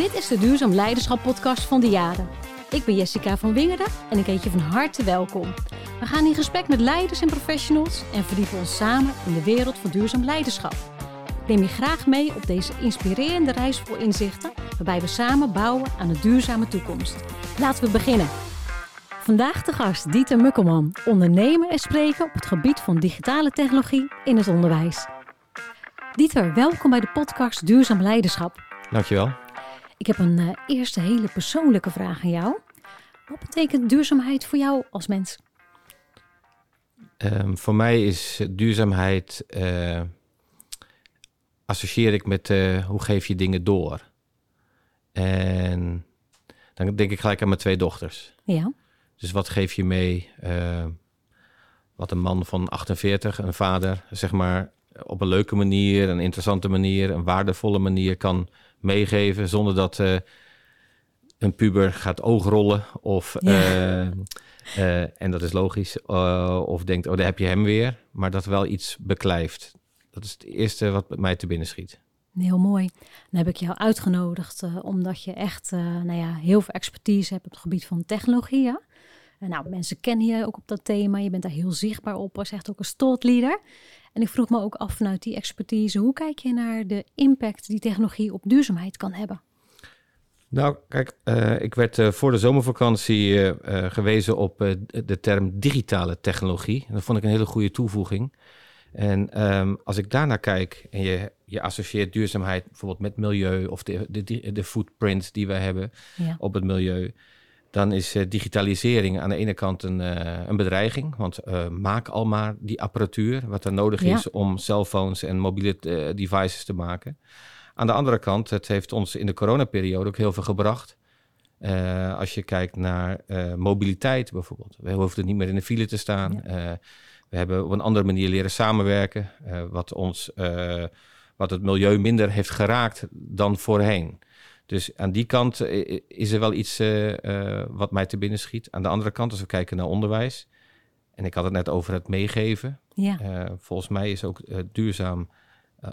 Dit is de Duurzaam Leiderschap podcast van de Jaren. Ik ben Jessica van Wingerden en ik heet je van harte welkom. We gaan in gesprek met leiders en professionals en verdiepen ons samen in de wereld van duurzaam leiderschap. Neem je graag mee op deze inspirerende reis vol inzichten, waarbij we samen bouwen aan een duurzame toekomst. Laten we beginnen. Vandaag de gast Dieter Mukkelman, ondernemer en spreker op het gebied van digitale technologie in het onderwijs. Dieter, welkom bij de podcast Duurzaam Leiderschap. Dankjewel. Ik heb een uh, eerste hele persoonlijke vraag aan jou. Wat betekent duurzaamheid voor jou als mens? Um, voor mij is duurzaamheid, uh, associeer ik met uh, hoe geef je dingen door. En dan denk ik gelijk aan mijn twee dochters. Ja. Dus wat geef je mee? wat een man van 48, een vader, zeg maar, op een leuke manier, een interessante manier, een waardevolle manier kan meegeven zonder dat uh, een puber gaat oogrollen of ja. uh, en dat is logisch of denkt oh daar heb je hem weer, maar dat wel iets beklijft. Dat is het eerste wat mij te binnen schiet. Heel mooi. Dan heb ik jou uitgenodigd omdat je echt nou ja, heel veel expertise hebt op het gebied van technologie. Ja? nou, mensen kennen je ook op dat thema. Je bent daar heel zichtbaar op als echt ook een stolt leader. En ik vroeg me ook af vanuit die expertise, hoe kijk je naar de impact die technologie op duurzaamheid kan hebben? Nou, kijk, uh, ik werd uh, voor de zomervakantie uh, gewezen op de term digitale technologie. En dat vond ik een hele goede toevoeging. En um, als ik daarnaar kijk en je, je associeert duurzaamheid bijvoorbeeld met milieu of de, de, de footprint die wij hebben ja. op het milieu, dan is uh, digitalisering aan de ene kant een, uh, een bedreiging. Want uh, maak al maar die apparatuur, wat er nodig ja. is om cellphones en mobiele devices te maken. Aan de andere kant, het heeft ons in de coronaperiode ook heel veel gebracht. als je kijkt naar mobiliteit bijvoorbeeld. We hoefden niet meer in de file te staan. Ja. we hebben op een andere manier leren samenwerken. wat, ons, wat het milieu minder heeft geraakt dan voorheen. Dus aan die kant eh, is er wel iets uh, wat mij te binnen schiet. Aan de andere kant, als we kijken naar onderwijs, en ik had het net over het meegeven. Ja. Uh, volgens mij is ook duurzaam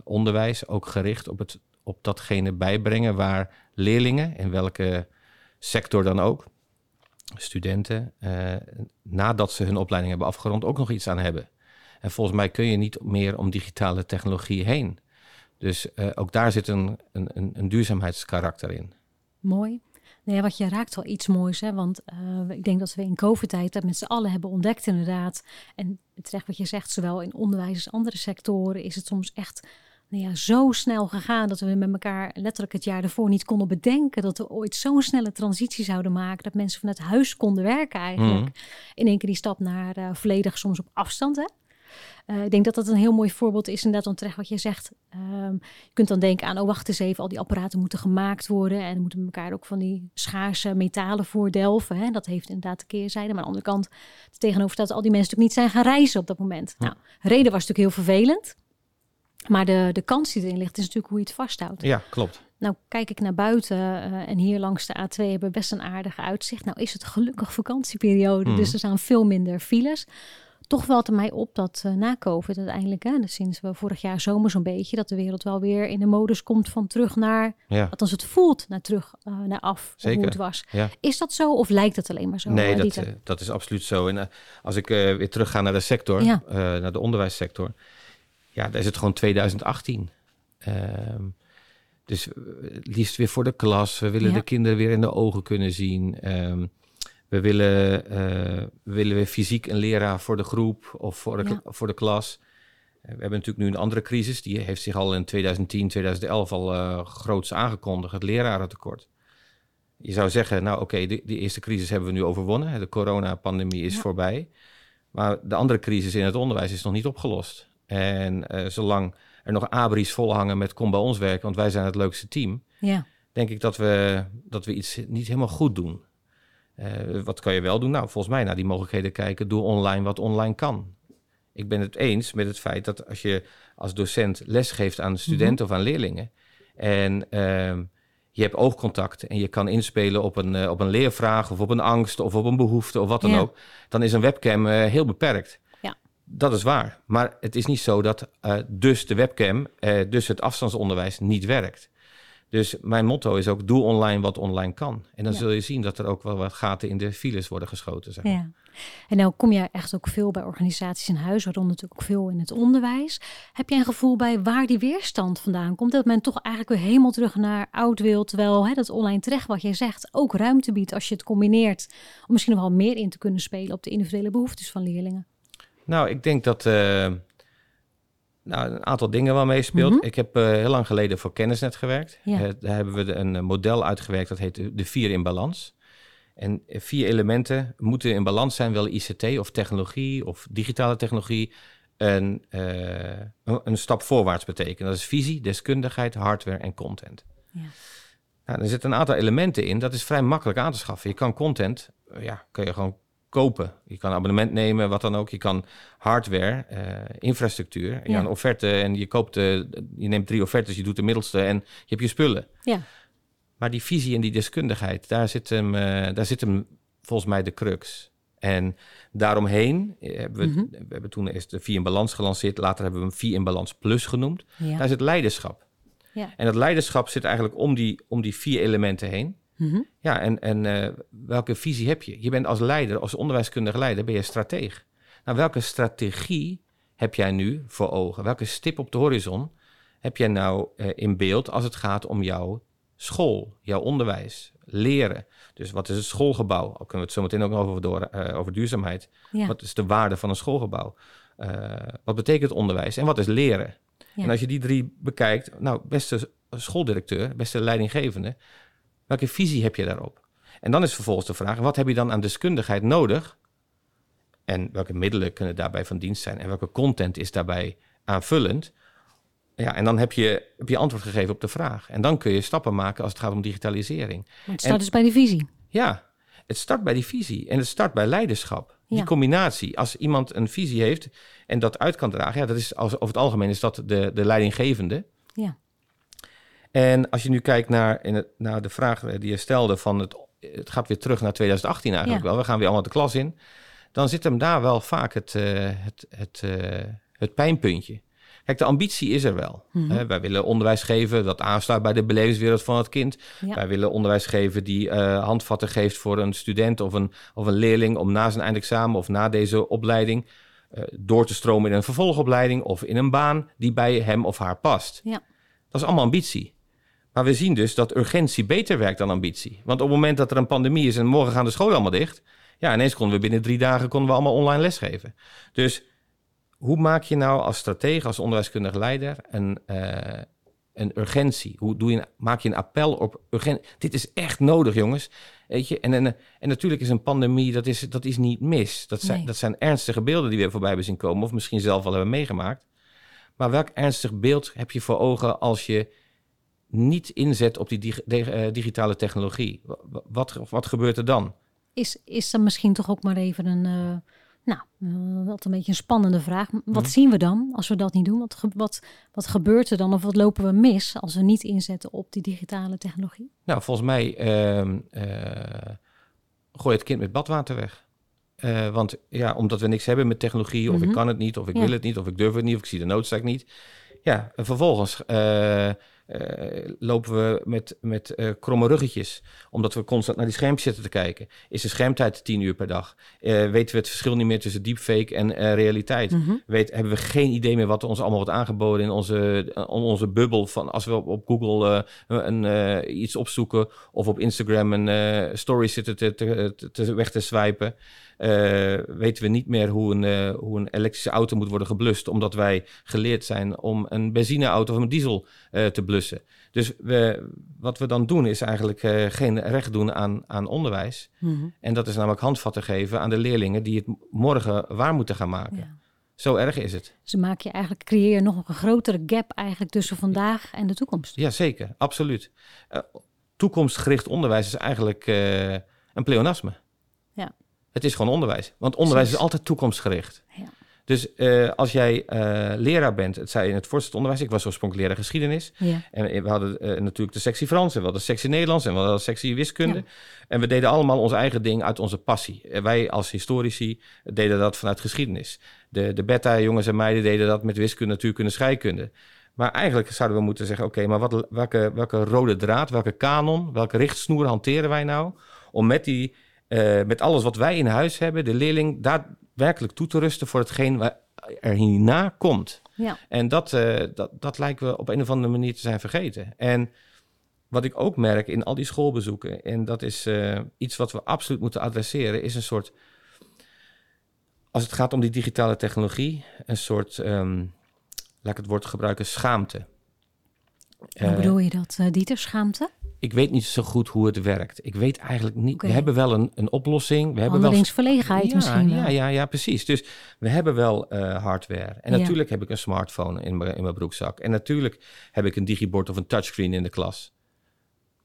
onderwijs ook gericht op, het, op datgene bijbrengen waar leerlingen, in welke sector dan ook, studenten, nadat ze hun opleiding hebben afgerond, ook nog iets aan hebben. En volgens mij kun je niet meer om digitale technologie heen. Dus uh, ook daar zit een, een, een duurzaamheidskarakter in. Mooi. Nee, wat je raakt wel iets moois, hè? want uh, ik denk dat we in COVID-tijd dat met z'n allen hebben ontdekt inderdaad. En terecht wat je zegt, zowel in onderwijs als andere sectoren is het soms echt nou ja, zo snel gegaan dat we met elkaar letterlijk het jaar ervoor niet konden bedenken dat we ooit zo'n snelle transitie zouden maken. Dat mensen vanuit huis konden werken eigenlijk. Mm. In één keer die stap naar uh, volledig soms op afstand. Hè? Uh, ik denk dat dat een heel mooi voorbeeld is, inderdaad, om terecht wat je zegt. Um, je kunt dan denken aan, oh wacht eens even, al die apparaten moeten gemaakt worden en moeten elkaar ook van die schaarse metalen voordelven. Hè? Dat heeft inderdaad de keerzijde. Maar aan de andere kant, tegenover staat al die mensen natuurlijk niet zijn gaan reizen op dat moment. Ja. Nou, reden was natuurlijk heel vervelend. Maar de, de kans die erin ligt, is natuurlijk hoe je het vasthoudt. Ja, klopt. Nou, kijk ik naar buiten uh, en hier langs de A2 hebben we best een aardige uitzicht. Nou is het gelukkig vakantieperiode, mm. dus er zijn veel minder files toch valt er mij op dat uh, na COVID uiteindelijk, hè, dus sinds we vorig jaar zomer zo'n beetje, dat de wereld wel weer in de modus komt van terug naar, ja. althans het voelt naar terug, uh, naar af, Zeker. hoe het was. Ja. Is dat zo of lijkt het alleen maar zo? Nee, dat, uh, dat is absoluut zo. En als ik weer terug ga naar de sector, ja. naar de onderwijssector, ja, daar is het gewoon 2018. Ehm, dus liefst weer voor de klas. We willen de kinderen weer in de ogen kunnen zien. Um, we willen, uh, we willen weer fysiek een leraar voor de groep of voor de, ja. voor de klas. Uh, we hebben natuurlijk nu een andere crisis. Die heeft zich al in 2010, 2011 al uh, groots aangekondigd. Het lerarentekort. Je zou zeggen, nou oké, okay, die, eerste crisis hebben we nu overwonnen. De coronapandemie is ja. voorbij. Maar de andere crisis in het onderwijs is nog niet opgelost. En zolang er nog abris volhangen met kom bij ons werken, want wij zijn het leukste team. Ja. Denk ik dat we, dat we iets niet helemaal goed doen. Uh, wat kan je wel doen? Nou, volgens mij naar die mogelijkheden kijken. Doe online wat online kan. Ik ben het eens met het feit dat als je als docent les geeft aan studenten mm -hmm. of aan leerlingen. En uh, je hebt oogcontact en je kan inspelen op een, uh, op een leervraag of op een angst of op een behoefte of wat dan ja. ook. Dan is een webcam uh, heel beperkt. Ja. Dat is waar. Maar het is niet zo dat dus de webcam, dus het afstandsonderwijs niet werkt. Dus mijn motto is ook: doe online wat online kan. En dan Ja. zul je zien dat er ook wel wat gaten in de files worden geschoten. Zeg maar. Ja. En nou kom je echt ook veel bij organisaties en huis, waaronder natuurlijk ook veel in het onderwijs. Heb jij een gevoel bij waar die weerstand vandaan komt? Dat men toch eigenlijk weer helemaal terug naar oud wil, terwijl hè, dat online terecht, wat jij zegt, ook ruimte biedt als je het combineert. Om misschien nog wel meer in te kunnen spelen op de individuele behoeftes van leerlingen. Nou, ik denk dat eh, nou, een aantal dingen wel meespeelt. Mhm. Ik heb eh, heel lang geleden voor Kennisnet gewerkt. Ja. Eh, daar hebben we een eh, model uitgewerkt dat heet de, vier in balans. En vier elementen moeten in balans zijn, wel ICT of technologie of digitale technologie. Een, een, stap voorwaarts betekenen. Dat is visie, deskundigheid, hardware en content. Ja. Nou, er zitten een aantal elementen in. Dat is vrij makkelijk aan te schaffen. Je kan content, ja, kun je gewoon kopen. Je kan abonnement nemen, wat dan ook. Je kan hardware, eh, infrastructuur, ja. Ja. een offerte en je koopt, eh, je neemt drie offertes, je doet de middelste en je hebt je spullen. Ja. Maar die visie en die deskundigheid, daar zit hem, eh, daar zit hem volgens mij de crux. En daaromheen hebben we, Mhm. we hebben toen eerst de vier in balans gelanceerd. Later hebben we hem vier in balans plus genoemd. Ja. Daar zit leiderschap. Ja. En dat leiderschap zit eigenlijk om die, om die vier elementen heen. Mhm. Ja, en, en eh, welke visie heb je? Je bent als leider, als onderwijskundige leider, ben je strateeg. Nou, welke strategie heb jij nu voor ogen? Welke stip op de horizon heb jij nou eh, in beeld als het gaat om jouw school, jouw onderwijs, leren? Dus wat is het schoolgebouw? Daar kunnen we het zo meteen ook nog over, door, eh, over duurzaamheid. Ja. Wat is de waarde van een schoolgebouw? Wat betekent onderwijs en wat is leren? Ja. En als je die drie bekijkt, nou, beste schooldirecteur, beste leidinggevende, welke visie heb je daarop? En dan is vervolgens de vraag, wat heb je dan aan deskundigheid nodig? En welke middelen kunnen daarbij van dienst zijn? En welke content is daarbij aanvullend? Ja, en dan heb je, heb je antwoord gegeven op de vraag. En dan kun je stappen maken als het gaat om digitalisering. Het staat En- dus bij die visie. Ja, het start bij die visie en het start bij leiderschap. Die Ja. combinatie. Als iemand een visie heeft en dat uit kan dragen, ja, dat is als, over het algemeen is dat de, de leidinggevende. Ja. En als je nu kijkt naar, in het, naar de vraag die je stelde van het, het gaat weer terug naar 2018 eigenlijk Ja. wel. We gaan weer allemaal de klas in. Dan zit hem daar wel vaak het, eh, het, het, eh, het pijnpuntje. Kijk, de ambitie is er wel. Hè, wij willen onderwijs geven dat aansluit bij de belevingswereld van het kind. Ja. Wij willen onderwijs geven die eh, handvatten geeft voor een student of een, of een leerling om na zijn eindexamen of na deze opleiding door te stromen in een vervolgopleiding of in een baan die bij hem of haar past. Ja. Dat is allemaal ambitie. Maar we zien dus dat urgentie beter werkt dan ambitie. Want op het moment dat er een pandemie is en morgen gaan de scholen allemaal dicht, ja, ineens konden we binnen drie dagen konden we allemaal online lesgeven. Dus hoe maak je nou als stratege, als onderwijskundig leider een, eh, een urgentie? Hoe doe je, maak je een appel op urgentie? Dit is echt nodig, jongens. Weet je? En, en, en natuurlijk is een pandemie, dat is, dat is niet mis. Dat zijn, Nee. dat zijn ernstige beelden die we voorbij hebben zien komen, of misschien zelf wel hebben meegemaakt. Maar welk ernstig beeld heb je voor ogen als je niet inzet op die dig- de- eh, digitale technologie? Wa- Wat, wat gebeurt er dan? Is, is dan misschien toch ook maar even een, eh, nou, eh, wat een beetje een spannende vraag. Wat Mhm. zien we dan als we dat niet doen? Wat, ge- wat, wat gebeurt er dan of wat lopen we mis als we niet inzetten op die digitale technologie? Nou, volgens mij eh, gooi het kind met badwater weg. Eh, want ja, omdat we niks hebben met technologie, of Mhm. ik kan het niet, of ik Ja. wil het niet, of ik durf het niet, of ik zie de noodzaak niet. Ja, en vervolgens eh, eh, lopen we met, met eh, kromme ruggetjes, omdat we constant naar die schermpjes zitten te kijken. Is de schermtijd 10 uur per dag? Eh, weten we het verschil niet meer tussen deepfake en realiteit? Mhm. weet, hebben we geen idee meer wat ons allemaal wordt aangeboden in onze, in onze bubbel. Van als we op, op Google een, iets opzoeken of op Instagram een story zitten te, te, te, te- weg te swipen. Eh, weten we niet meer hoe een, eh, hoe een elektrische auto moet worden geblust. Omdat wij geleerd zijn om een benzineauto of een diesel eh, te blussen. Dus we, wat we dan doen is eigenlijk geen recht doen aan, aan onderwijs. Mhm. En dat is namelijk handvatten geven aan de leerlingen die het morgen waar moeten gaan maken. Ja. Zo erg is het. Dus dan maak je eigenlijk, creëer je nog een grotere gap eigenlijk tussen vandaag en de toekomst. Ja, zeker. Absoluut. Toekomstgericht onderwijs is eigenlijk een pleonasme. Ja. Het is gewoon onderwijs. Want onderwijs is altijd toekomstgericht. Ja. Dus eh, als jij eh, leraar bent, het zei in het voortgezet onderwijs, ik was oorspronkelijk leraar geschiedenis. Ja. En we hadden eh, natuurlijk de sectie Frans en we hadden de sectie Nederlands en we hadden de sectie wiskunde. Ja. En we deden allemaal ons eigen ding uit onze passie. En wij als historici deden dat vanuit geschiedenis. De, de beta-jongens en meiden deden dat met wiskunde, natuurkunde, scheikunde. Maar eigenlijk zouden we moeten zeggen: oké, maar wat, welke, welke rode draad, welke kanon, welke richtsnoer hanteren wij nou om met, die, uh, met alles wat wij in huis hebben, de leerling daadwerkelijk toe te rusten voor hetgeen wat er hierna komt. Ja. En dat, uh, dat, dat lijken we op een of andere manier te zijn vergeten. En wat ik ook merk in al die schoolbezoeken, en dat is uh, iets wat we absoluut moeten adresseren, is een soort, als het gaat om die digitale technologie, een soort, um, laat ik het woord gebruiken, schaamte. Hoe bedoel je dat, Dieter, schaamte? Ik weet niet zo goed hoe het werkt. Ik weet eigenlijk niet. We hebben wel een, een oplossing. We hebben wel Handelingsverlegenheid ja, misschien wel. Ja, ja, ja, precies. Dus we hebben wel eh, hardware. En Ja. natuurlijk heb ik een smartphone in mijn, in mijn broekzak. En natuurlijk heb ik een digibord of een touchscreen in de klas.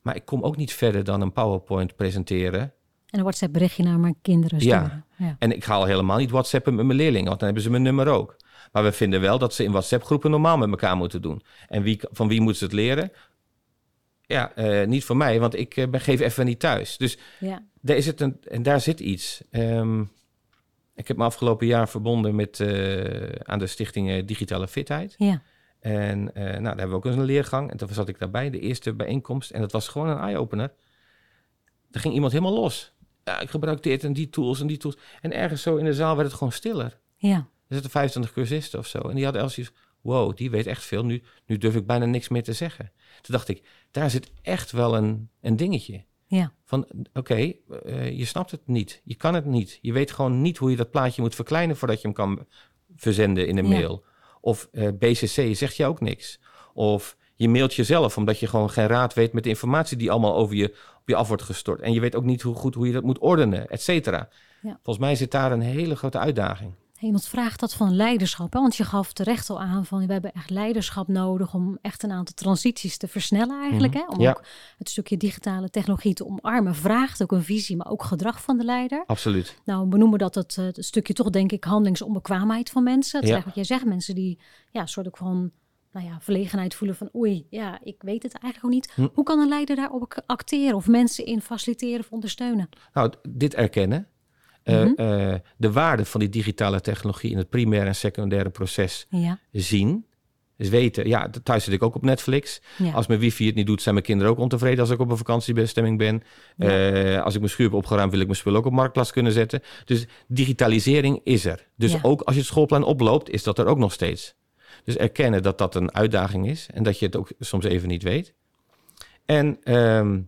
Maar ik kom ook niet verder dan een PowerPoint presenteren. En een WhatsApp berichtje naar mijn kinderen. Ja. En ik ga al helemaal niet WhatsAppen met mijn leerlingen, want dan hebben ze mijn nummer ook. Maar we vinden wel dat ze in WhatsApp-groepen normaal met elkaar moeten doen. En wie, van wie moeten ze het leren? Ja, eh, niet van mij, want ik eh, ben, geef even niet thuis. Dus Ja. daar, is het een, en daar zit iets. Ehm, ik heb me afgelopen jaar verbonden met, eh, aan de stichting Digitale Fitheid. Ja. En nou, daar hebben we ook eens een leergang. En toen zat ik daarbij, de eerste bijeenkomst. En dat was gewoon een eye-opener. Er ging iemand helemaal los. Ja, ik gebruik dit en die tools en die tools. En ergens zo in de zaal werd het gewoon stiller. ja. Er zitten 25 cursisten of zo. En die hadden Elsie, wow, die weet echt veel. Nu, nu durf ik bijna niks meer te zeggen. Toen dacht ik, daar zit echt wel een, een dingetje. Ja. Van, oké, eh, je snapt het niet. Je kan het niet. Je weet gewoon niet hoe je dat plaatje moet verkleinen... voordat je hem kan verzenden in een Ja. mail. Of eh, BCC zegt je ook niks. Of je mailt jezelf omdat je gewoon geen raad weet... met de informatie die allemaal over je, op je af wordt gestort. En je weet ook niet hoe goed hoe je dat moet ordenen, et cetera. Ja. Volgens mij zit daar een hele grote uitdaging. Iemand vraagt dat van leiderschap. Hè? Want je gaf terecht al aan van we hebben echt leiderschap nodig om echt een aantal transities te versnellen eigenlijk. Hè? Om Mhm. Ja. ook het stukje digitale technologie te omarmen. Vraagt ook een visie, maar ook gedrag van de leider. Absoluut. Nou, we noemen dat het, eh, het stukje toch denk ik handelingsonbekwaamheid van mensen. Het is Ja. eigenlijk wat jij zegt, mensen die ja, een soort ook van nou ja, verlegenheid voelen van oei, ja, ik weet het eigenlijk ook niet. Hm. Hoe kan een leider daarop acteren of mensen in faciliteren of ondersteunen? Nou, dit erkennen. Eh, Mhm. eh, de waarde van die digitale technologie in het primaire en secundaire proces Ja, zien. Dus weten, ja, thuis zit ik ook op Netflix. ja. Als mijn wifi het niet doet, zijn mijn kinderen ook ontevreden als ik op een vakantiebestemming ben. Eh, als ik mijn schuur heb opgeruimd, wil ik mijn spullen ook op marktplaats kunnen zetten. Dus digitalisering is er. Dus Ja. ook als je het schoolplein oploopt, is dat er ook nog steeds. Dus erkennen dat dat een uitdaging is en dat je het ook soms even niet weet. En, ehm,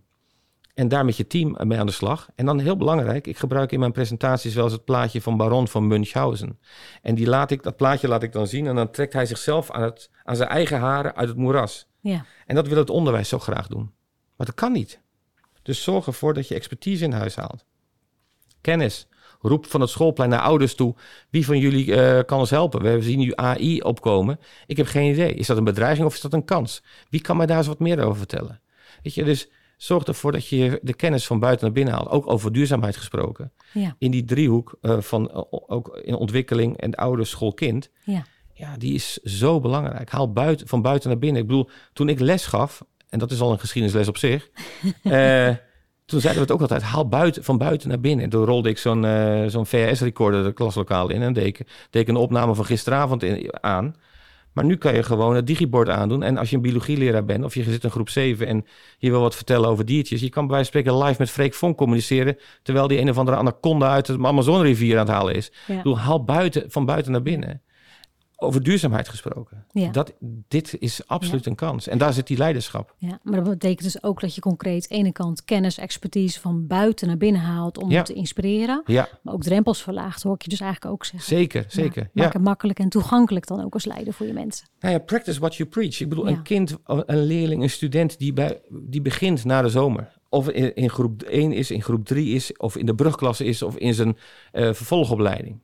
en daar met je team mee aan de slag. En dan heel belangrijk, ik gebruik in mijn presentaties wel eens het plaatje van Baron van Münchhausen. En die laat ik, dat plaatje laat ik dan zien en dan trekt hij zichzelf aan, het, aan zijn eigen haren uit het moeras. ja. En dat wil het onderwijs zo graag doen. Maar dat kan niet. Dus zorg ervoor dat je expertise in huis haalt. Kennis. Roep van het schoolplein naar ouders toe. Wie van jullie eh, kan ons helpen? We zien nu AI opkomen. Ik heb geen idee. Is dat een bedreiging of is dat een kans? Wie kan mij daar eens wat meer over vertellen? Weet je, dus zorg ervoor dat je de kennis van buiten naar binnen haalt. Ook over duurzaamheid gesproken. Ja, In die driehoek eh, van eh, ook in ontwikkeling en ouder, school, kind. ja, Ja, die is zo belangrijk. Haal buiten, van buiten naar binnen. Ik bedoel, toen ik les gaf, en dat is al een geschiedenisles op zich. eh, toen zeiden we het ook altijd, haal buiten, van buiten naar binnen. Toen rolde ik zo'n eh, zo'n VHS-recorder de klaslokaal in en deed ik, deed ik een opname van gisteravond in, aan. Maar nu kan je gewoon het digibord aandoen. En als je een biologieleraar bent of je zit in groep 7 en je wil wat vertellen over diertjes, je kan bij wijze van spreken live met Freek Vonk communiceren, terwijl die een of andere anaconda uit de Amazonrivier aan het halen is. ja. Bedoel, haal buiten, van buiten naar binnen. Over duurzaamheid gesproken. Ja. Dat, dit is absoluut een kans. En daar zit die leiderschap. Ja, maar dat betekent dus ook dat je concreet ene kant kennis, expertise van buiten naar binnen haalt om Ja. te inspireren. Ja, Maar ook drempels verlaagt, hoor ik je dus eigenlijk ook zeggen. zeker, zeker. Ja, maak het makkelijk en toegankelijk dan ook als leider voor je mensen. Nou ja, practice what you preach. Ik bedoel, een kind, een leerling, een student die, bij, die begint na de zomer. Of in, in groep 1 is, in groep 3 is, of in de brugklasse is, of in zijn eh, vervolgopleiding.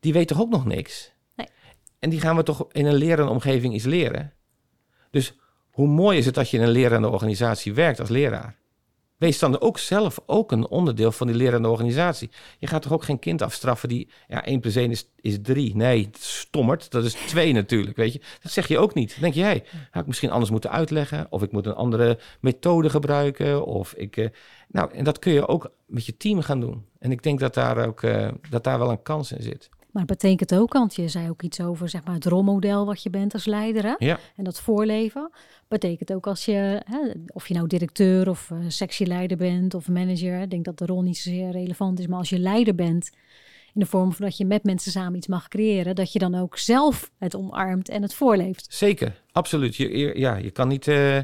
Die weet toch ook nog niks? En die gaan we toch in een lerende omgeving iets leren? Dus hoe mooi is het dat je in een lerende organisatie werkt als leraar? Wees dan ook zelf ook een onderdeel van die lerende organisatie. Je gaat toch ook geen kind afstraffen die, ja, 1 plus 1 is, is 3. Nee, stommerd, dat is 2 natuurlijk, weet je. Dat zeg je ook niet. Denk je, hey, had ik misschien anders moeten uitleggen, of ik moet een andere methode gebruiken, of ik... eh, nou, en dat kun je ook met je team gaan doen. En ik denk dat daar ook, eh, dat daar wel een kans in zit. Maar het betekent ook, want je zei ook iets over zeg maar, het rolmodel wat je bent als leider. Hè? Ja, En dat voorleven betekent ook als je, hè, of je nou directeur of uh, sectieleider bent of manager. Ik denk dat de rol niet zozeer relevant is, maar als je leider bent in de vorm van dat je met mensen samen iets mag creëren, dat je dan ook zelf het omarmt en het voorleeft. zeker. Absoluut. Je, je- ja, je kan niet eh,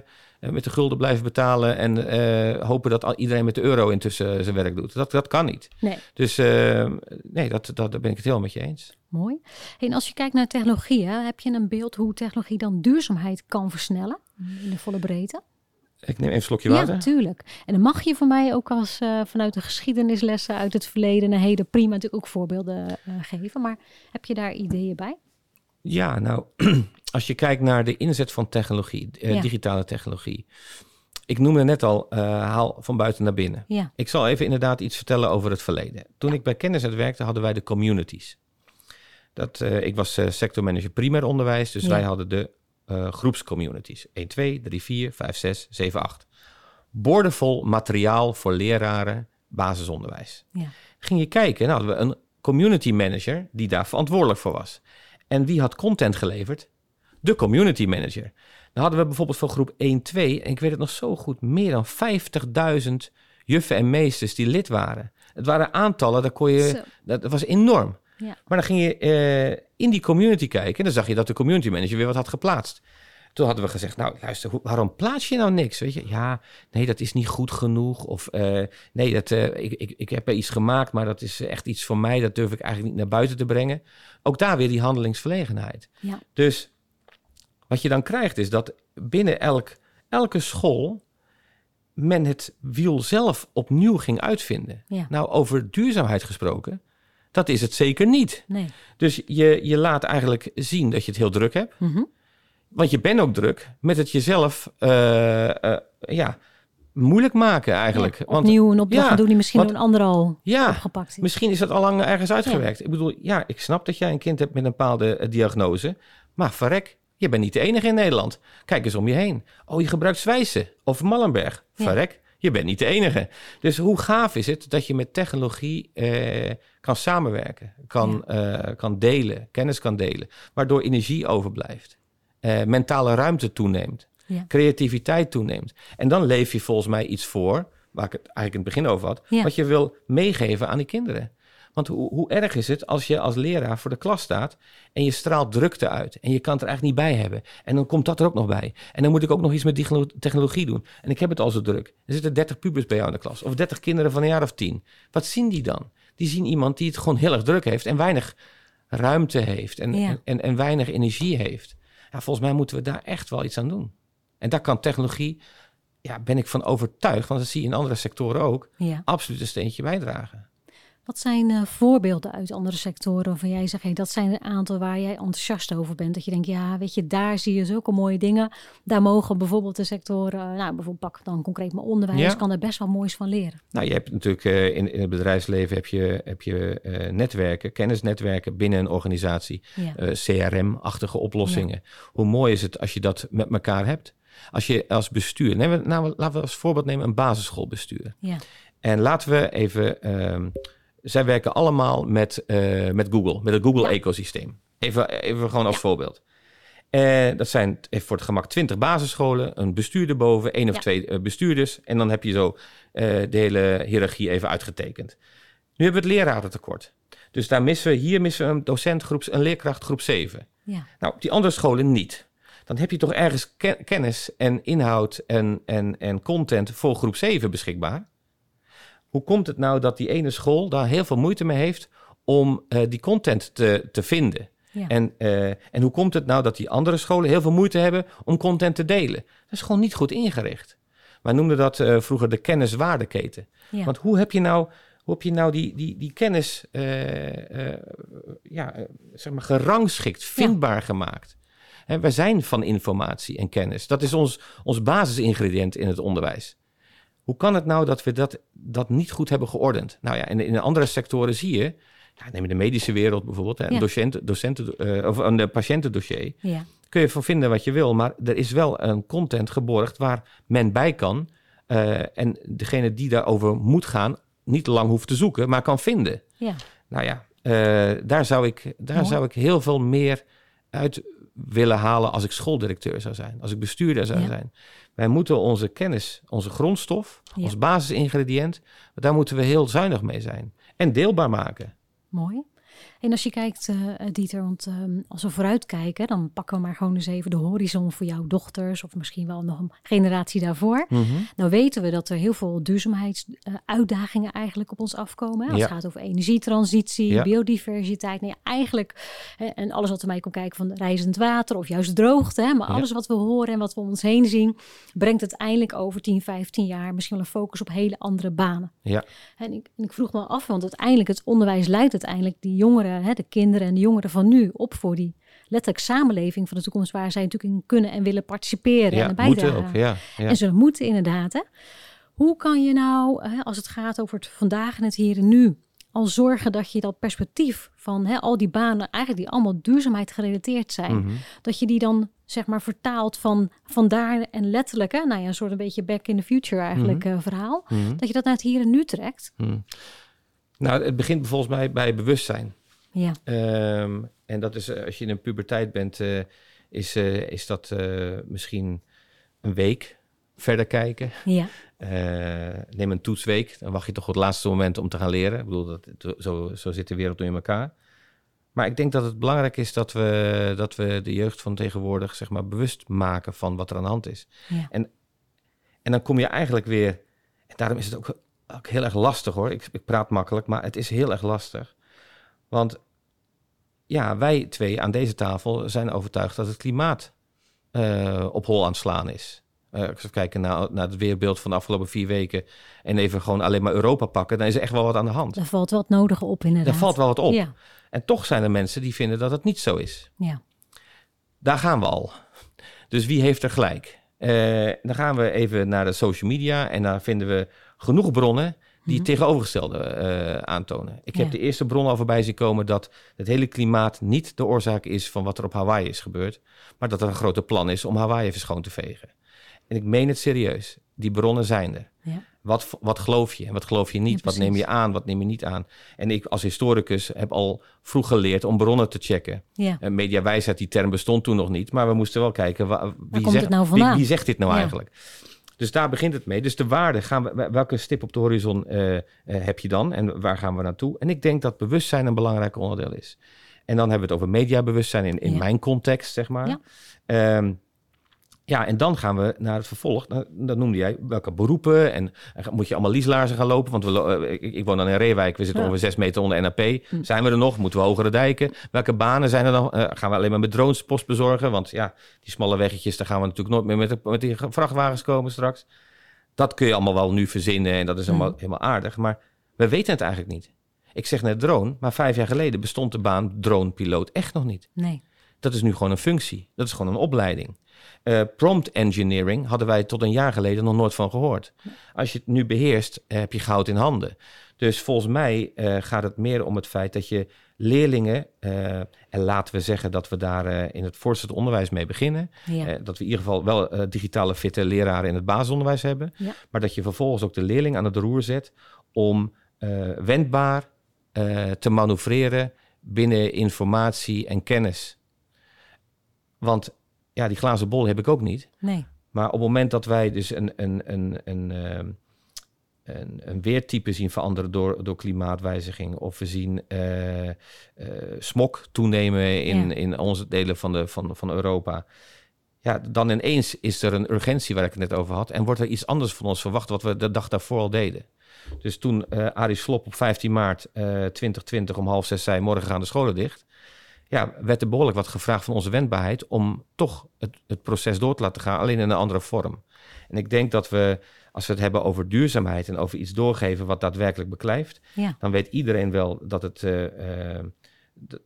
met de gulden blijven betalen en eh, hopen dat iedereen met de euro intussen zijn werk doet. Dat, dat kan niet. Nee, Dus eh, nee, dat, dat, daar ben ik het helemaal met je eens. mooi. Hey, en als je kijkt naar technologie, hè, heb je een beeld hoe technologie dan duurzaamheid kan versnellen in de volle breedte? Ik neem even een slokje Ja, water. natuurlijk. En dan mag je voor mij ook als eh, vanuit de geschiedenislessen uit het verleden en heden prima natuurlijk ook voorbeelden eh, geven. Maar heb je daar ideeën bij? Ja, nou, als je kijkt naar de inzet van technologie, eh, Ja. digitale technologie. Ik noemde net al, eh, haal van buiten naar binnen. Ja, Ik zal even inderdaad iets vertellen over het verleden. Toen ik bij Kennisnet werkte, hadden wij de communities. Dat, eh, ik was sectormanager primair onderwijs, dus Ja. wij hadden de groepscommunities. 1, 2, 3, 4, 5, 6, 7, 8. Boordevol materiaal voor leraren basisonderwijs. ja, Ging je kijken, nou hadden we een community manager die daar verantwoordelijk voor was. En wie had content geleverd? De community manager. Dan hadden we bijvoorbeeld voor groep 1, 2, en ik weet het nog zo goed, meer dan 50.000 juffen en meesters die lid waren. Het waren aantallen, daar kon je, dat was enorm. Ja. Maar dan ging je eh, in die community kijken en dan zag je dat de community manager weer wat had geplaatst. Toen hadden we gezegd, nou luister, hoe- waarom plaats je nou niks? Weet je, ja, nee, dat is niet goed genoeg. Of eh, nee, dat, eh, ik, ik, ik heb er iets gemaakt, maar dat is echt iets voor mij. Dat durf ik eigenlijk niet naar buiten te brengen. Ook daar weer die handelingsverlegenheid. ja, Dus wat je dan krijgt is dat binnen elk, elke school men het wiel zelf opnieuw ging uitvinden. Ja. Nou, over duurzaamheid gesproken, dat is het zeker niet. nee. Dus je, je laat eigenlijk zien dat je het heel druk hebt. Mhm. Want je bent ook druk met het jezelf eh, eh, ja, moeilijk maken eigenlijk. Ja, opnieuw een opdracht ja, doen die misschien want- door een ander al ja, opgepakt is. misschien is dat al lang ergens uitgewerkt. Ik bedoel, ja, ik snap dat jij een kind hebt met een bepaalde eh, diagnose. Maar verrek, je bent niet de enige in Nederland. Kijk eens om je heen. Oh, je gebruikt Zwijsen of Mallenberg. Verrek, je bent niet de enige. Dus hoe gaaf is het dat je met technologie eh, kan samenwerken, kan, kan delen, kennis kan delen, waardoor energie overblijft, eh, mentale ruimte toeneemt, Ja. creativiteit toeneemt. En dan leef je volgens mij iets voor, waar ik het eigenlijk in het begin over had, Ja. wat je wil meegeven aan die kinderen. Want hoe, hoe erg is het als je als leraar voor de klas staat en je straalt drukte uit en je kan het er eigenlijk niet bij hebben. En dan komt dat er ook nog bij. En dan moet ik ook nog iets met die technologie doen. En ik heb het al zo druk. Er zitten 30 pubers bij jou in de klas of 30 kinderen van een jaar of 10. Wat zien die dan? Die zien iemand die het gewoon heel erg druk heeft en weinig ruimte heeft en, Ja. en, en, en weinig energie heeft. Ja, volgens mij moeten we daar echt wel iets aan doen. En daar kan technologie, ja, ben ik van overtuigd, want dat zie je in andere sectoren ook, Ja. absoluut een steentje bijdragen. Wat zijn eh, voorbeelden uit andere sectoren waarvan jij zegt, hey, dat zijn een aantal waar jij enthousiast over bent? Dat je denkt, ja, weet je, daar zie je zulke mooie dingen. Daar mogen bijvoorbeeld de sectoren, eh, nou, bijvoorbeeld pak dan concreet mijn onderwijs, Ja. kan er best wel moois van leren. Nou, je hebt natuurlijk eh, in, in het bedrijfsleven heb je, heb je netwerken, kennisnetwerken binnen een organisatie, Ja, CRM-achtige oplossingen. Hoe mooi is het als je dat met elkaar hebt? Als je als bestuur, nemen we, nou, laten we als voorbeeld nemen een basisschoolbestuur. ja, En laten we even, ehm, zij werken allemaal met, eh, met Google, met het Google-ecosysteem. Even, even gewoon als voorbeeld. Eh, dat zijn even voor het gemak 20 basisscholen, een bestuur erboven, één of Ja. twee eh, bestuurders. En dan heb je zo de hele hiërarchie even uitgetekend. Nu hebben we het lerarentekort. Dus daar missen we, hier missen we een docent groep, een leerkracht groep 7. ja, Nou, op die andere scholen niet. Dan heb je toch ergens ke- kennis en inhoud en, en, en content voor groep 7 beschikbaar. Hoe komt het nou dat die ene school daar heel veel moeite mee heeft om eh, die content te, te vinden? ja. En, eh, en hoe komt het nou dat die andere scholen heel veel moeite hebben om content te delen? Dat is gewoon niet goed ingericht. Wij noemden dat eh, vroeger de kenniswaardeketen. ja. Want hoe heb je nou, hoe heb je nou die, die, die kennis ja, zeg maar gerangschikt, vindbaar gemaakt? Hè, wij zijn van informatie en kennis. Dat is ons, ons basisingrediënt in het onderwijs. Hoe kan het nou dat we dat, dat niet goed hebben geordend? Nou ja, in, in andere sectoren zie je, ja, neem de medische wereld bijvoorbeeld, hè, Ja. docenten, docenten, eh, of een patiëntendossier ja. kun je van vinden wat je wil, maar er is wel een content geborgd waar men bij kan. eh, en degene die daarover moet gaan, niet lang hoeft te zoeken, maar kan vinden. ja. Nou ja, Eh, daar zou ik, daar zou ik heel veel meer uit willen halen als ik schooldirecteur zou zijn, als ik bestuurder zou zijn. Wij moeten onze kennis, onze grondstof, ons basisingrediënt, daar moeten we heel zuinig mee zijn en deelbaar maken. Mooi. En als je kijkt, uh, Dieter, want ehm, als we vooruitkijken, dan pakken we maar gewoon eens even de horizon voor jouw dochters, of misschien wel nog een generatie daarvoor. Mm Nou weten we dat er heel veel duurzaamheidsuitdagingen uh, eigenlijk op ons afkomen. Hè? Als het gaat over energietransitie, biodiversiteit. Nee, eigenlijk, hè, en alles wat ermee komt kijken van reizend water of juist droogte. Hè? Maar alles wat we horen en wat we om ons heen zien, brengt uiteindelijk over 10, 15 jaar misschien wel een focus op hele andere banen. Ja. En ik, en ik vroeg me af, want uiteindelijk het onderwijs leidt uiteindelijk die jongeren hè, de kinderen en de jongeren van nu op voor die letterlijk samenleving van de toekomst waar zij natuurlijk in kunnen en willen participeren ja, en bijdragen. Ook, ja, ja. En zullen moeten inderdaad. Hè? Hoe kan je nou, hè, als het gaat over het vandaag en het hier en nu, al zorgen dat je dat perspectief van hè, al die banen, eigenlijk die allemaal duurzaamheid gerelateerd zijn, Mhm. dat je die dan zeg maar vertaalt van vandaar en letterlijk, hè, nou ja, een soort een beetje back in the future eigenlijk Mhm. eh, verhaal, Mhm. dat je dat naar het hier en nu trekt. Nou, het begint volgens mij bij bewustzijn. Ja, Ehm, en dat is, eh, als je in een puberteit bent, eh, is, eh, is dat misschien een week verder kijken. ja, neem een toetsweek, dan wacht je toch op het laatste moment om te gaan leren. Ik bedoel, dat, zo, zo zit de wereld nu in elkaar. Maar ik denk dat het belangrijk is dat we, dat we de jeugd van tegenwoordig zeg maar, bewust maken van wat er aan de hand is. ja. En, en dan kom je eigenlijk weer. En daarom is het ook, ook heel erg lastig hoor. Ik, ik praat makkelijk, maar het is heel erg lastig. Want ja, wij twee aan deze tafel zijn overtuigd dat het klimaat eh, op hol aan het slaan is. Eh, als we kijken naar, naar het weerbeeld van de afgelopen vier weken en even gewoon alleen maar Europa pakken, dan is er echt wel wat aan de hand. Daar valt wat nodige op inderdaad. Daar valt wel wat op. Ja, En toch zijn er mensen die vinden dat het niet zo is. ja, Daar gaan we al. Dus wie heeft er gelijk? Eh, dan gaan we even naar de social media en daar vinden we genoeg bronnen die het tegenovergestelde eh, aantonen. Ik heb Ja. de eerste bron al voorbij zien komen dat het hele klimaat niet de oorzaak is van wat er op Hawaii is gebeurd, maar dat er een grote plan is om Hawaii even schoon te vegen. En ik meen het serieus. Die bronnen zijn er. ja. Wat, wat geloof je en wat geloof je niet? Ja, wat neem je aan, wat neem je niet aan? En ik als historicus heb al vroeg geleerd om bronnen te checken. ja. En mediawijsheid, die term bestond toen nog niet. Maar we moesten wel kijken, wa- wie, zegt, nou wie, wie zegt dit nou Ja. eigenlijk? Dus daar begint het mee. Dus de waarde, gaan we, welke stip op de horizon eh, eh, heb je dan? En waar gaan we naartoe? En ik denk dat bewustzijn een belangrijk onderdeel is. En dan hebben we het over mediabewustzijn in, in Ja. mijn context, zeg maar. Ja. Ehm, ja, en dan gaan we naar het vervolg. Dan, dan noemde jij welke beroepen en, en moet je allemaal lieslaarzen gaan lopen? Want we, eh, ik, ik woon dan in Reewijk, we zitten Ja. ongeveer zes meter onder NAP. Hm. Zijn we er nog? Moeten we hogere dijken? Welke banen zijn er dan? Eh, gaan we alleen maar met drones post bezorgen? Want ja, die smalle weggetjes, daar gaan we natuurlijk nooit meer met, de- met die vrachtwagens komen straks. Dat kun je allemaal wel nu verzinnen en dat is allemaal Hm. helemaal aardig. Maar we weten het eigenlijk niet. Ik zeg net drone, maar vijf jaar geleden bestond de baan dronepiloot echt nog niet. Nee. Dat is nu gewoon een functie. Dat is gewoon een opleiding. Eh, prompt engineering hadden wij tot een jaar geleden nog nooit van gehoord. Als je het nu beheerst, eh, heb je goud in handen. Dus volgens mij eh, gaat het meer om het feit dat je leerlingen, en laten we zeggen dat we daar in het voortgezet onderwijs mee beginnen, Ja. dat we in ieder geval wel digitale fitte leraren in het basisonderwijs hebben, Ja. maar dat je vervolgens ook de leerling aan het roer zet om wendbaar te manoeuvreren binnen informatie en kennis. Want ja, die glazen bol heb ik ook niet. Nee. Maar op het moment dat wij dus een, een, een, een, ehm, een, een weertype zien veranderen door, door klimaatwijziging, of we zien eh, eh, smog toenemen in, Ja. in onze delen van, de, van, van Europa. Ja, dan ineens is er een urgentie waar ik het net over had. En wordt er iets anders van ons verwacht wat we de dag daarvoor al deden. Dus toen eh Arie Slop op 15 maart eh 2020 om half zes zei... morgen gaan de scholen dicht. Ja, werd er behoorlijk wat gevraagd van onze wendbaarheid... om toch het, het proces door te laten gaan, alleen in een andere vorm. En ik denk dat we, als we het hebben over duurzaamheid... en over iets doorgeven wat daadwerkelijk beklijft... Ja. dan weet iedereen wel dat, het, eh, eh,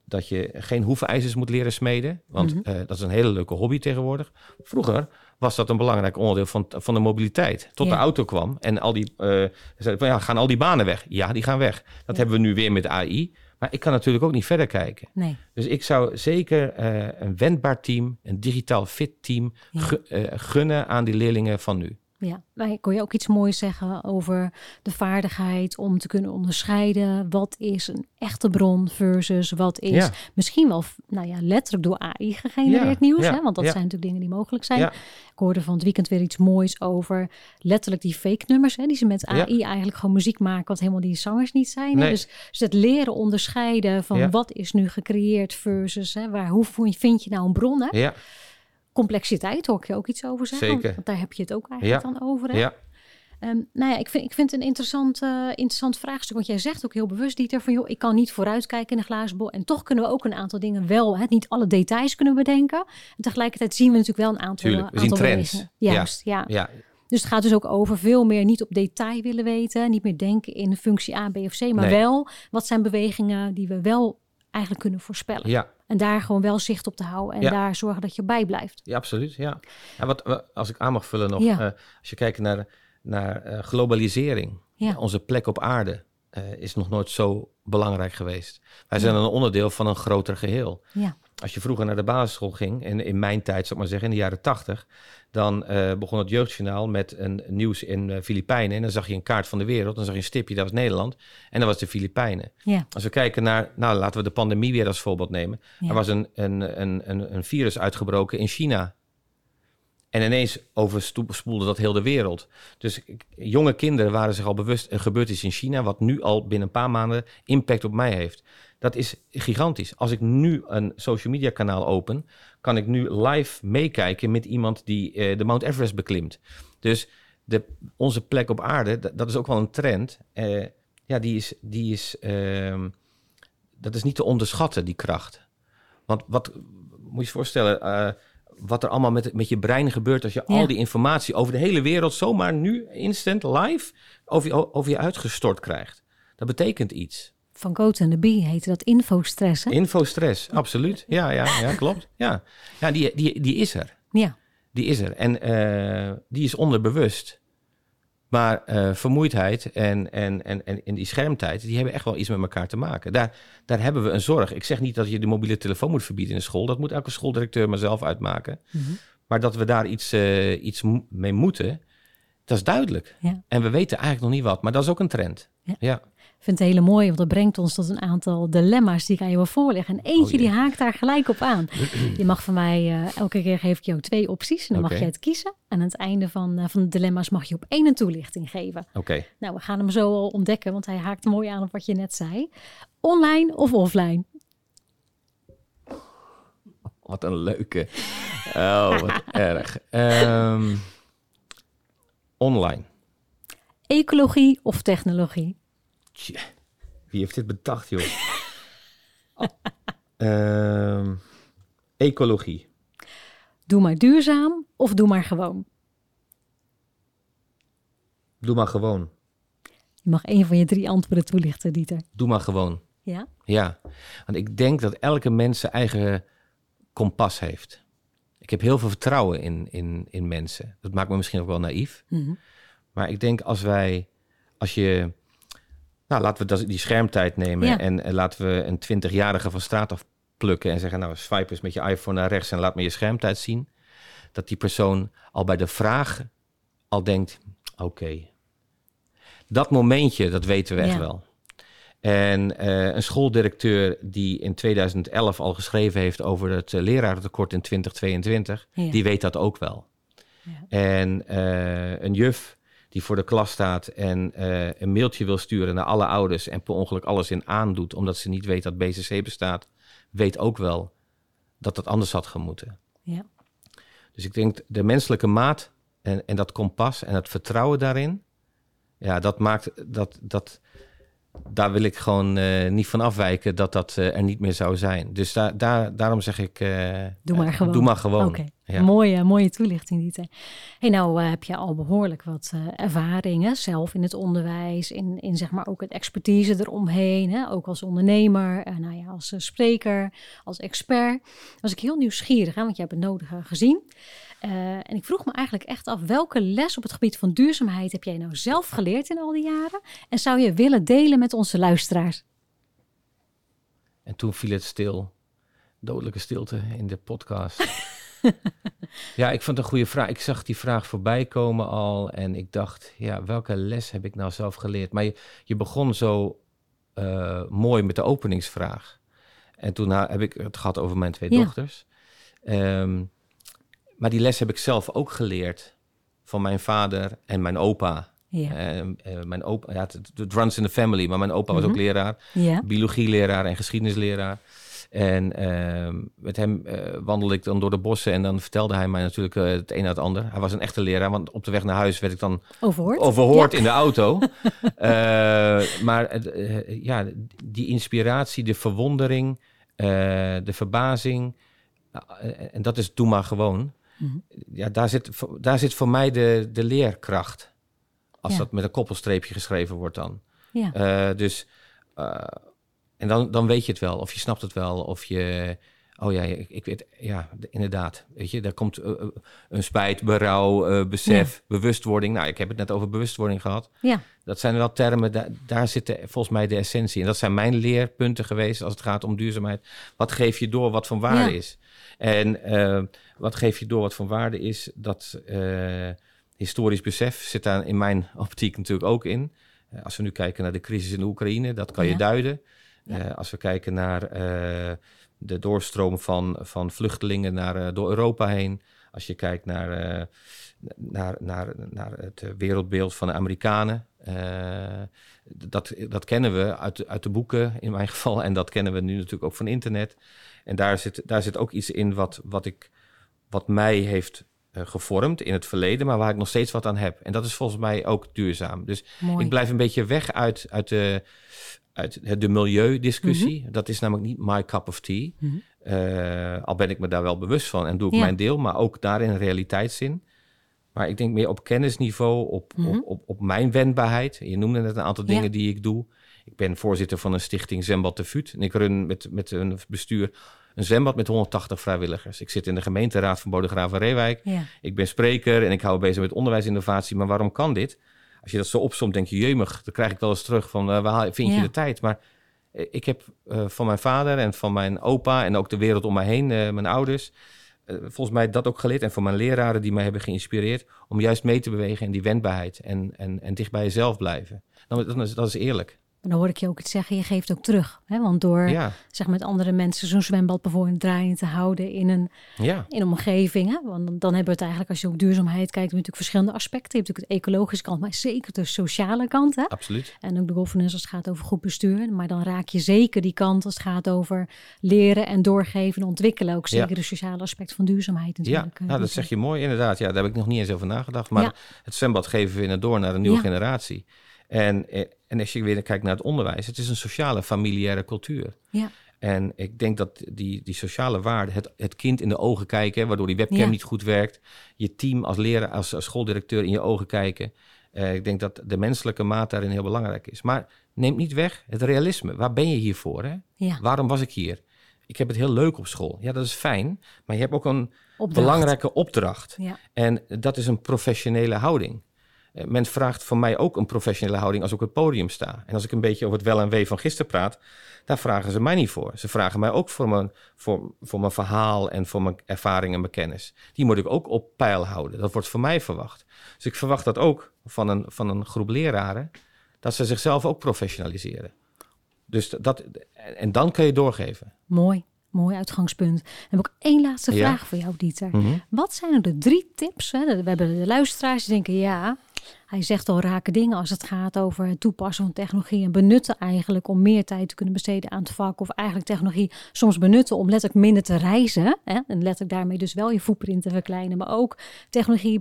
dat je geen hoefijzers moet leren smeden. Want Mhm. eh, dat is een hele leuke hobby tegenwoordig. Vroeger was dat een belangrijk onderdeel van, van de mobiliteit. Tot Ja. de auto kwam en al die, zeiden van, ja, gaan al die banen weg? Ja, die gaan weg. Dat hebben we nu weer met AI. Maar ik kan natuurlijk ook niet verder kijken. Nee. Dus ik zou zeker eh, een wendbaar team, een digitaal fit team, Ja. eh, gunnen aan die leerlingen van nu. Ja, maar kon je ook iets moois zeggen over de vaardigheid om te kunnen onderscheiden wat is een echte bron versus wat is Ja. misschien wel nou ja, letterlijk door AI gegenereerd Ja, nieuws. ja, Hè? Want dat zijn natuurlijk dingen die mogelijk zijn. Ik hoorde van het weekend weer iets moois over letterlijk die fake nummers. Hè, die ze met. AI eigenlijk gewoon muziek maken wat helemaal die zangers niet zijn. Nee. Dus, dus het leren onderscheiden van wat is nu gecreëerd versus hè, waar, hoe vind je nou een bron. Hè? Ja, Complexiteit hoor ik je ook iets over zeggen. Zeker. Want daar heb je het ook eigenlijk Ja. dan over. Hè? ja, Ehm, nou ja, ik vind, ik vind het een interessant, eh, interessant vraagstuk. Want jij zegt ook heel bewust, Dieter, van joh, ik kan niet vooruitkijken in de glazen bol. En toch kunnen we ook een aantal dingen wel, hè, niet alle details kunnen bedenken. En tegelijkertijd zien we natuurlijk wel een aantal, Tuurlijk, we aantal zien trends. Juist, ja. ja, Dus het gaat dus ook over veel meer niet op detail willen weten. Niet meer denken in functie A, B of C. Maar Nee. wel, wat zijn bewegingen die we wel eigenlijk kunnen voorspellen. ja, En daar gewoon wel zicht op te houden. En Ja. daar zorgen dat je bij blijft. ja, absoluut. Ja. Ja, wat, wa- als ik aan mag vullen nog, Ja. eh, als je kijkt naar, naar eh, globalisering, Ja. onze plek op aarde eh, is nog nooit zo belangrijk geweest. Wij zijn een onderdeel van een groter geheel. Ja, Als je vroeger naar de basisschool ging, en in mijn tijd, zou ik maar zeggen, in de jaren tachtig, dan eh, begon het jeugdjournaal met een nieuws in eh, Filipijnen. En dan zag je een kaart van de wereld, dan zag je een stipje, dat was Nederland. En dat was de Filipijnen. ja, Als we kijken naar, nou laten we de pandemie weer als voorbeeld nemen. Ja. Er was een, een, een, een, een virus uitgebroken in China. En ineens overspoelde dat heel de wereld. Dus jonge kinderen waren zich al bewust, er gebeurt iets in China, wat nu al binnen een paar maanden impact op mij heeft. Dat is gigantisch. Als ik nu een social media kanaal open, kan ik nu live meekijken met iemand die eh, de Mount Everest beklimt. Dus de, onze plek op aarde, dat, dat is ook wel een trend. Eh, ja, die is, die is, ehm, dat is niet te onderschatten, die kracht. Want wat moet je je voorstellen, eh, wat er allemaal met, met je brein gebeurt als je Ja. al die informatie over de hele wereld zomaar nu instant live over je, over je uitgestort krijgt. Dat betekent iets. Van Goat and the Bee heette dat infostress. Hè? Infostress, absoluut. Ja, ja, ja klopt. Ja, ja die, die, die is er. Ja, Die is er. En eh, die is onderbewust. Maar eh, vermoeidheid en, en, en, en, en die schermtijd, die hebben echt wel iets met elkaar te maken. Daar, daar hebben we een zorg. Ik zeg niet dat je de mobiele telefoon moet verbieden in de school. Dat moet elke schooldirecteur maar zelf uitmaken. Mhm. Maar dat we daar iets, eh, iets mee moeten, dat is duidelijk. Ja. En we weten eigenlijk nog niet wat, maar dat is ook een trend. Ja. ja. Vind het hele mooi, want dat brengt ons tot een aantal dilemma's die ik aan je wil voorleggen. En eentje Oh die haakt daar gelijk op aan. Je mag van mij, eh, elke keer geef ik jou twee opties en dan mag je het kiezen. En aan het einde van, eh, van de dilemma's mag je op één een toelichting geven. Oké. Nou, we gaan hem zo al ontdekken, want hij haakt mooi aan op wat je net zei. Online of offline? Wat een leuke. Oh, wat erg. Ehm, online. Ecologie of technologie? Tje, wie heeft dit bedacht, joh? Ehm, ecologie. Doe maar duurzaam of doe maar gewoon? Doe maar gewoon. Je mag één van je drie antwoorden toelichten, Dieter. Doe maar gewoon. Ja? Ja. Want ik denk dat elke mens zijn eigen kompas heeft. Ik heb heel veel vertrouwen in, in, in mensen. Dat maakt me misschien ook wel naïef. Mhm. Maar ik denk als wij, als je, nou laten we die schermtijd nemen Ja. en, en laten we een 20-jarige van straat afplukken en zeggen, nou swipe eens met je iPhone naar rechts en laat me je schermtijd zien. Dat die persoon al bij de vraag al denkt, oké. Dat momentje, dat weten we echt Ja. wel. En eh, een schooldirecteur die in 2011 al geschreven heeft over het uh, lerarentekort in 2022, Ja. die weet dat ook wel. Ja. En eh, een juf die voor de klas staat en eh, een mailtje wil sturen naar alle ouders en per ongeluk alles in aandoet omdat ze niet weet dat BCC bestaat, weet ook wel dat dat anders had gemoeten. Ja. Dus ik denk de menselijke maat en, en dat kompas en het vertrouwen daarin, ja, dat maakt dat, dat daar wil ik gewoon eh, niet van afwijken dat dat eh, er niet meer zou zijn. Dus daar daar, daarom zeg ik, Doe maar gewoon. Doe maar gewoon. Ja. mooie, mooie toelichting, Dieter. Hey, nou eh, heb je al behoorlijk wat eh, ervaringen zelf in het onderwijs, in, in zeg maar ook het expertise eromheen, hè? ook als ondernemer, en nou ja, als eh, spreker, als expert. Was ik heel nieuwsgierig, hè? want je hebt het nodige gezien. Eh, en ik vroeg me eigenlijk echt af, welke les op het gebied van duurzaamheid heb jij nou zelf geleerd in al die jaren? En zou je willen delen met onze luisteraars? En toen viel het stil. Dodelijke stilte in de podcast. Ja, ik vond het een goede vraag. Ik zag die vraag voorbij komen al en ik dacht, ja, welke les heb ik nou zelf geleerd? Maar je, je begon zo uh, mooi met de openingsvraag. En toen heb ik het gehad over mijn twee dochters. Um, maar die les heb ik zelf ook geleerd van mijn vader en mijn opa. Ja. Uh, mijn opa, ja, het runs in the family, maar mijn opa was ook mhm. leraar, ja. biologieleraar en geschiedenisleraar. En uh, met hem uh, wandelde ik dan door de bossen en dan vertelde hij mij natuurlijk uh, het een na het ander. Hij was een echte leraar, want op de weg naar huis werd ik dan overhoord, overhoord in de auto. maar ja, die inspiratie, de verwondering, de verbazing, en dat is doe maar gewoon. Mhm. Ja, daar zit, daar zit voor mij de, de leerkracht. Als dat met een koppelstreepje geschreven wordt dan. Ja. dus en dan, dan weet je het wel, of je snapt het wel, of je. Oh ja, ik, weet, ja, inderdaad. Weet je, daar komt uh, een spijt, berouw, uh, besef, bewustwording. Nou, ik heb het net over bewustwording gehad. Ja. Dat zijn wel termen, daar, daar zit volgens mij de essentie. En dat zijn mijn leerpunten geweest als het gaat om duurzaamheid. Wat geef je door wat van waarde is? En uh, wat geef je door wat van waarde is, dat historisch besef zit daar in mijn optiek natuurlijk ook in. als we nu kijken naar de crisis in de Oekraïne, dat kan je duiden. Uh, als we kijken naar uh, de doorstroom van, van vluchtelingen naar, uh, door Europa heen. Als je kijkt naar, naar, naar, naar het wereldbeeld van de Amerikanen. dat, dat kennen we uit, uit de boeken in mijn geval. En dat kennen we nu natuurlijk ook van internet. En daar zit, daar zit ook iets in wat, wat, ik, wat mij heeft gevormd in het verleden, maar waar ik nog steeds wat aan heb. En dat is volgens mij ook duurzaam. Dus ik blijf een beetje weg uit, uit de uit de milieudiscussie. Mm Dat is namelijk niet my cup of tea. Mhm. Eh, al ben ik me daar wel bewust van en doe ik mijn deel, maar ook daarin realiteitszin. Maar ik denk meer op kennisniveau, op, op, mhm. op, op, mijn wendbaarheid. Je noemde net een aantal dingen die ik doe. Ik ben voorzitter van een stichting Zwembad de Vuut. En ik run met, met een bestuur een zwembad met 180 vrijwilligers. Ik zit in de gemeenteraad van Bodegraven Reewijk. Ik ben spreker en ik hou bezig met onderwijsinnovatie. Maar waarom kan dit? Als je dat zo opsomt, denk je, jemig, dan krijg ik wel eens terug van, uh, waar vind je de tijd? Maar eh, ik heb uh, van mijn vader en van mijn opa en ook de wereld om mij heen, mijn ouders, volgens mij dat ook geleerd. En van mijn leraren die mij hebben geïnspireerd om juist mee te bewegen in die wendbaarheid en, en, en dicht bij jezelf blijven. Dan, dan is, dat is eerlijk. En dan hoor ik je ook iets zeggen, je geeft ook terug. Hè? Want door zeg met andere mensen zo'n zwembad bijvoorbeeld draaien te houden in een, ja. in een omgeving. Hè? Want dan, hebben we het eigenlijk, als je op duurzaamheid kijkt, natuurlijk verschillende aspecten. Je hebt natuurlijk het ecologische kant, maar zeker de sociale kant. Hè? Absoluut. En ook de governance als het gaat over goed bestuur. Maar dan raak je zeker die kant als het gaat over leren en doorgeven en ontwikkelen. Ook zeker de sociale aspect van duurzaamheid natuurlijk. Ja, nou, dat zeg je mooi inderdaad. Ja, daar heb ik nog niet eens over nagedacht. Maar het zwembad geven we in het door naar een nieuwe generatie. En, eh, en als je weer kijkt naar het onderwijs, het is een sociale, familiaire cultuur. Ja. En ik denk dat die, die sociale waarde, het, het kind in de ogen kijken, waardoor die webcam niet goed werkt, je team als leraar, als, schooldirecteur in je ogen kijken. Uh, ik denk dat de menselijke maat daarin heel belangrijk is. Maar neem niet weg het realisme. Waar ben je hier voor? Hè? Ja. Waarom was ik hier? Ik heb het heel leuk op school. Ja, dat is fijn. Maar je hebt ook een belangrijke opdracht. Ja. En dat is een professionele houding. Eh, men vraagt van mij ook een professionele houding als ik op het podium sta. En als ik een beetje over het wel en wee van gisteren praat, daar vragen ze mij niet voor. Ze vragen mij ook voor mijn, voor, voor mijn verhaal en voor mijn ervaring en mijn kennis. Die moet ik ook op peil houden. Dat wordt van mij verwacht. Dus ik verwacht dat ook van een, van een groep leraren, dat ze zichzelf ook professionaliseren. Dus dat, en dan kun je doorgeven. Mooi. Mooi uitgangspunt. Dan heb ik één laatste vraag voor jou, Dieter. Mhm. Wat zijn er de drie tips? Hè? We hebben de luisteraars die denken, ja, hij zegt al rake dingen als het gaat over het toepassen van technologie en benutten eigenlijk om meer tijd te kunnen besteden aan het vak. Of eigenlijk technologie soms benutten om letterlijk minder te reizen. Hè? En letterlijk daarmee dus wel je footprint te verkleinen. Maar ook technologie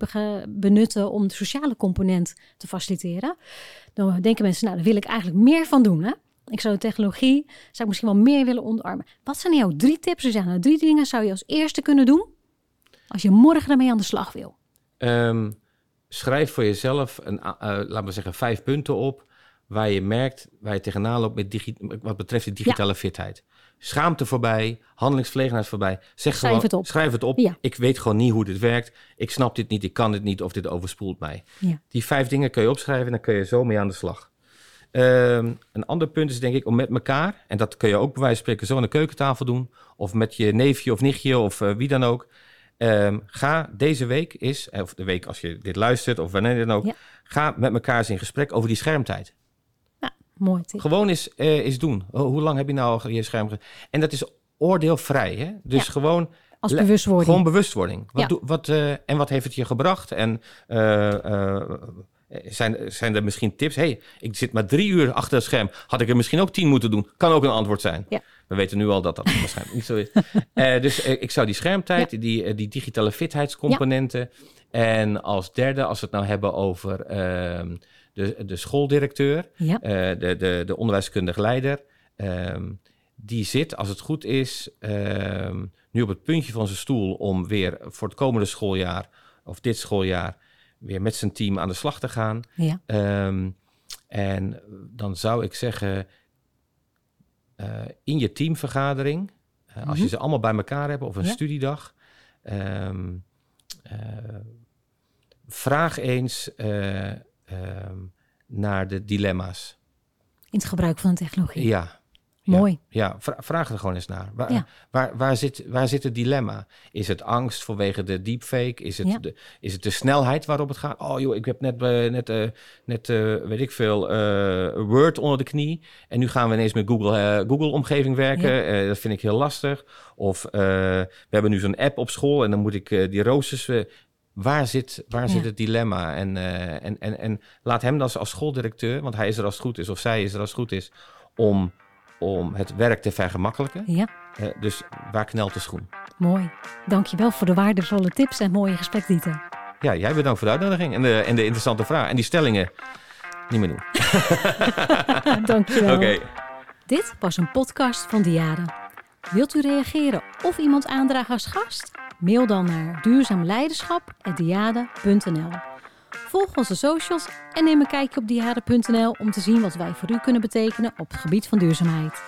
benutten om de sociale component te faciliteren. Dan denken mensen, nou daar wil ik eigenlijk meer van doen. Hè? Ik zou de technologie, zou ik misschien wel meer willen onderarmen. Wat zijn jouw drie tips? Zijn nou drie dingen zou je als eerste kunnen doen als je morgen ermee aan de slag wil. Um schrijf voor jezelf, een, uh, laten we zeggen, vijf punten op waar je merkt, waar je tegenaan loopt met wat betreft de digitale fitheid. Schaamte voorbij, handelingsverlegenheid voorbij. Zeg schrijf gewoon, het op. Schrijf het op. Ik weet gewoon niet hoe dit werkt. Ik snap dit niet, ik kan dit niet of dit overspoelt mij. Ja. Die vijf dingen kun je opschrijven en dan kun je zo mee aan de slag. Ehm, een ander punt is denk ik om met elkaar, en dat kun je ook bij wijze van spreken zo aan de keukentafel doen, of met je neefje of nichtje of uh, wie dan ook, Ehm, ga deze week is, of de week als je dit luistert of wanneer dan ook, Ja. ga met elkaar eens in gesprek over die schermtijd. Mooi tip. Gewoon eens, eh, eens doen. Hoe lang heb je nou al je scherm? En dat is oordeelvrij, hè? Dus Ja. gewoon Als bewustwording. Gewoon bewustwording. Wat Ja. doe- wat, eh, en wat heeft het je gebracht? En eh, eh, zijn, zijn er misschien tips? hey, ik zit maar drie uur achter het scherm. Had ik er misschien ook tien moeten doen? Kan ook een antwoord zijn. Ja. We weten nu al dat dat waarschijnlijk niet zo is. Eh, dus eh, ik zou die schermtijd, die, eh, die digitale fitheidscomponenten. En als derde, als we het nou hebben over ehm, de, de schooldirecteur, Ja. de, de, de onderwijskundige leider. ehm, die zit, als het goed is, ehm, nu op het puntje van zijn stoel om weer voor het komende schooljaar, of dit schooljaar, weer met zijn team aan de slag te gaan. Ja. En dan zou ik zeggen, in je teamvergadering, eh, als je Mhm. ze allemaal bij elkaar hebt of een Ja. studiedag, ehm, eh, vraag eens eh, ehm, naar de dilemma's. In het gebruik van de technologie. Ja. Mooi. Ja, vra- vraag er gewoon eens naar. Waar, Ja. waar, waar, zit, waar zit het dilemma? Is het angst vanwege de deepfake? Is het, Ja. de, is het de snelheid waarop het gaat? Oh joh, ik heb net, eh, net, eh, net eh, weet ik veel, Word onder de knie. En nu gaan we ineens met Google, Google-omgeving werken. Dat vind ik heel lastig. Of we hebben nu zo'n app op school en dan moet ik die roosters... waar zit, waar Ja. zit het dilemma? En, en, en, en laat hem dan als schooldirecteur, want hij is er als het goed is, of zij is er als het goed is, om, om het werk te vergemakkelijken. Ja, Eh, dus waar knelt de schoen? mooi. Dankjewel voor de waardevolle tips en mooie gesprek, Dieter. Ja, jij bedankt voor de uitnodiging en de, en de interessante vraag. En die stellingen niet meer doen. Dankjewel. Oké. Dit was een podcast van Diade. Wilt u reageren of iemand aandragen als gast? Mail dan naar duurzaamleiderschap.diade.nl Volg onze socials en neem een kijkje op diade.nl om te zien wat wij voor u kunnen betekenen op het gebied van duurzaamheid.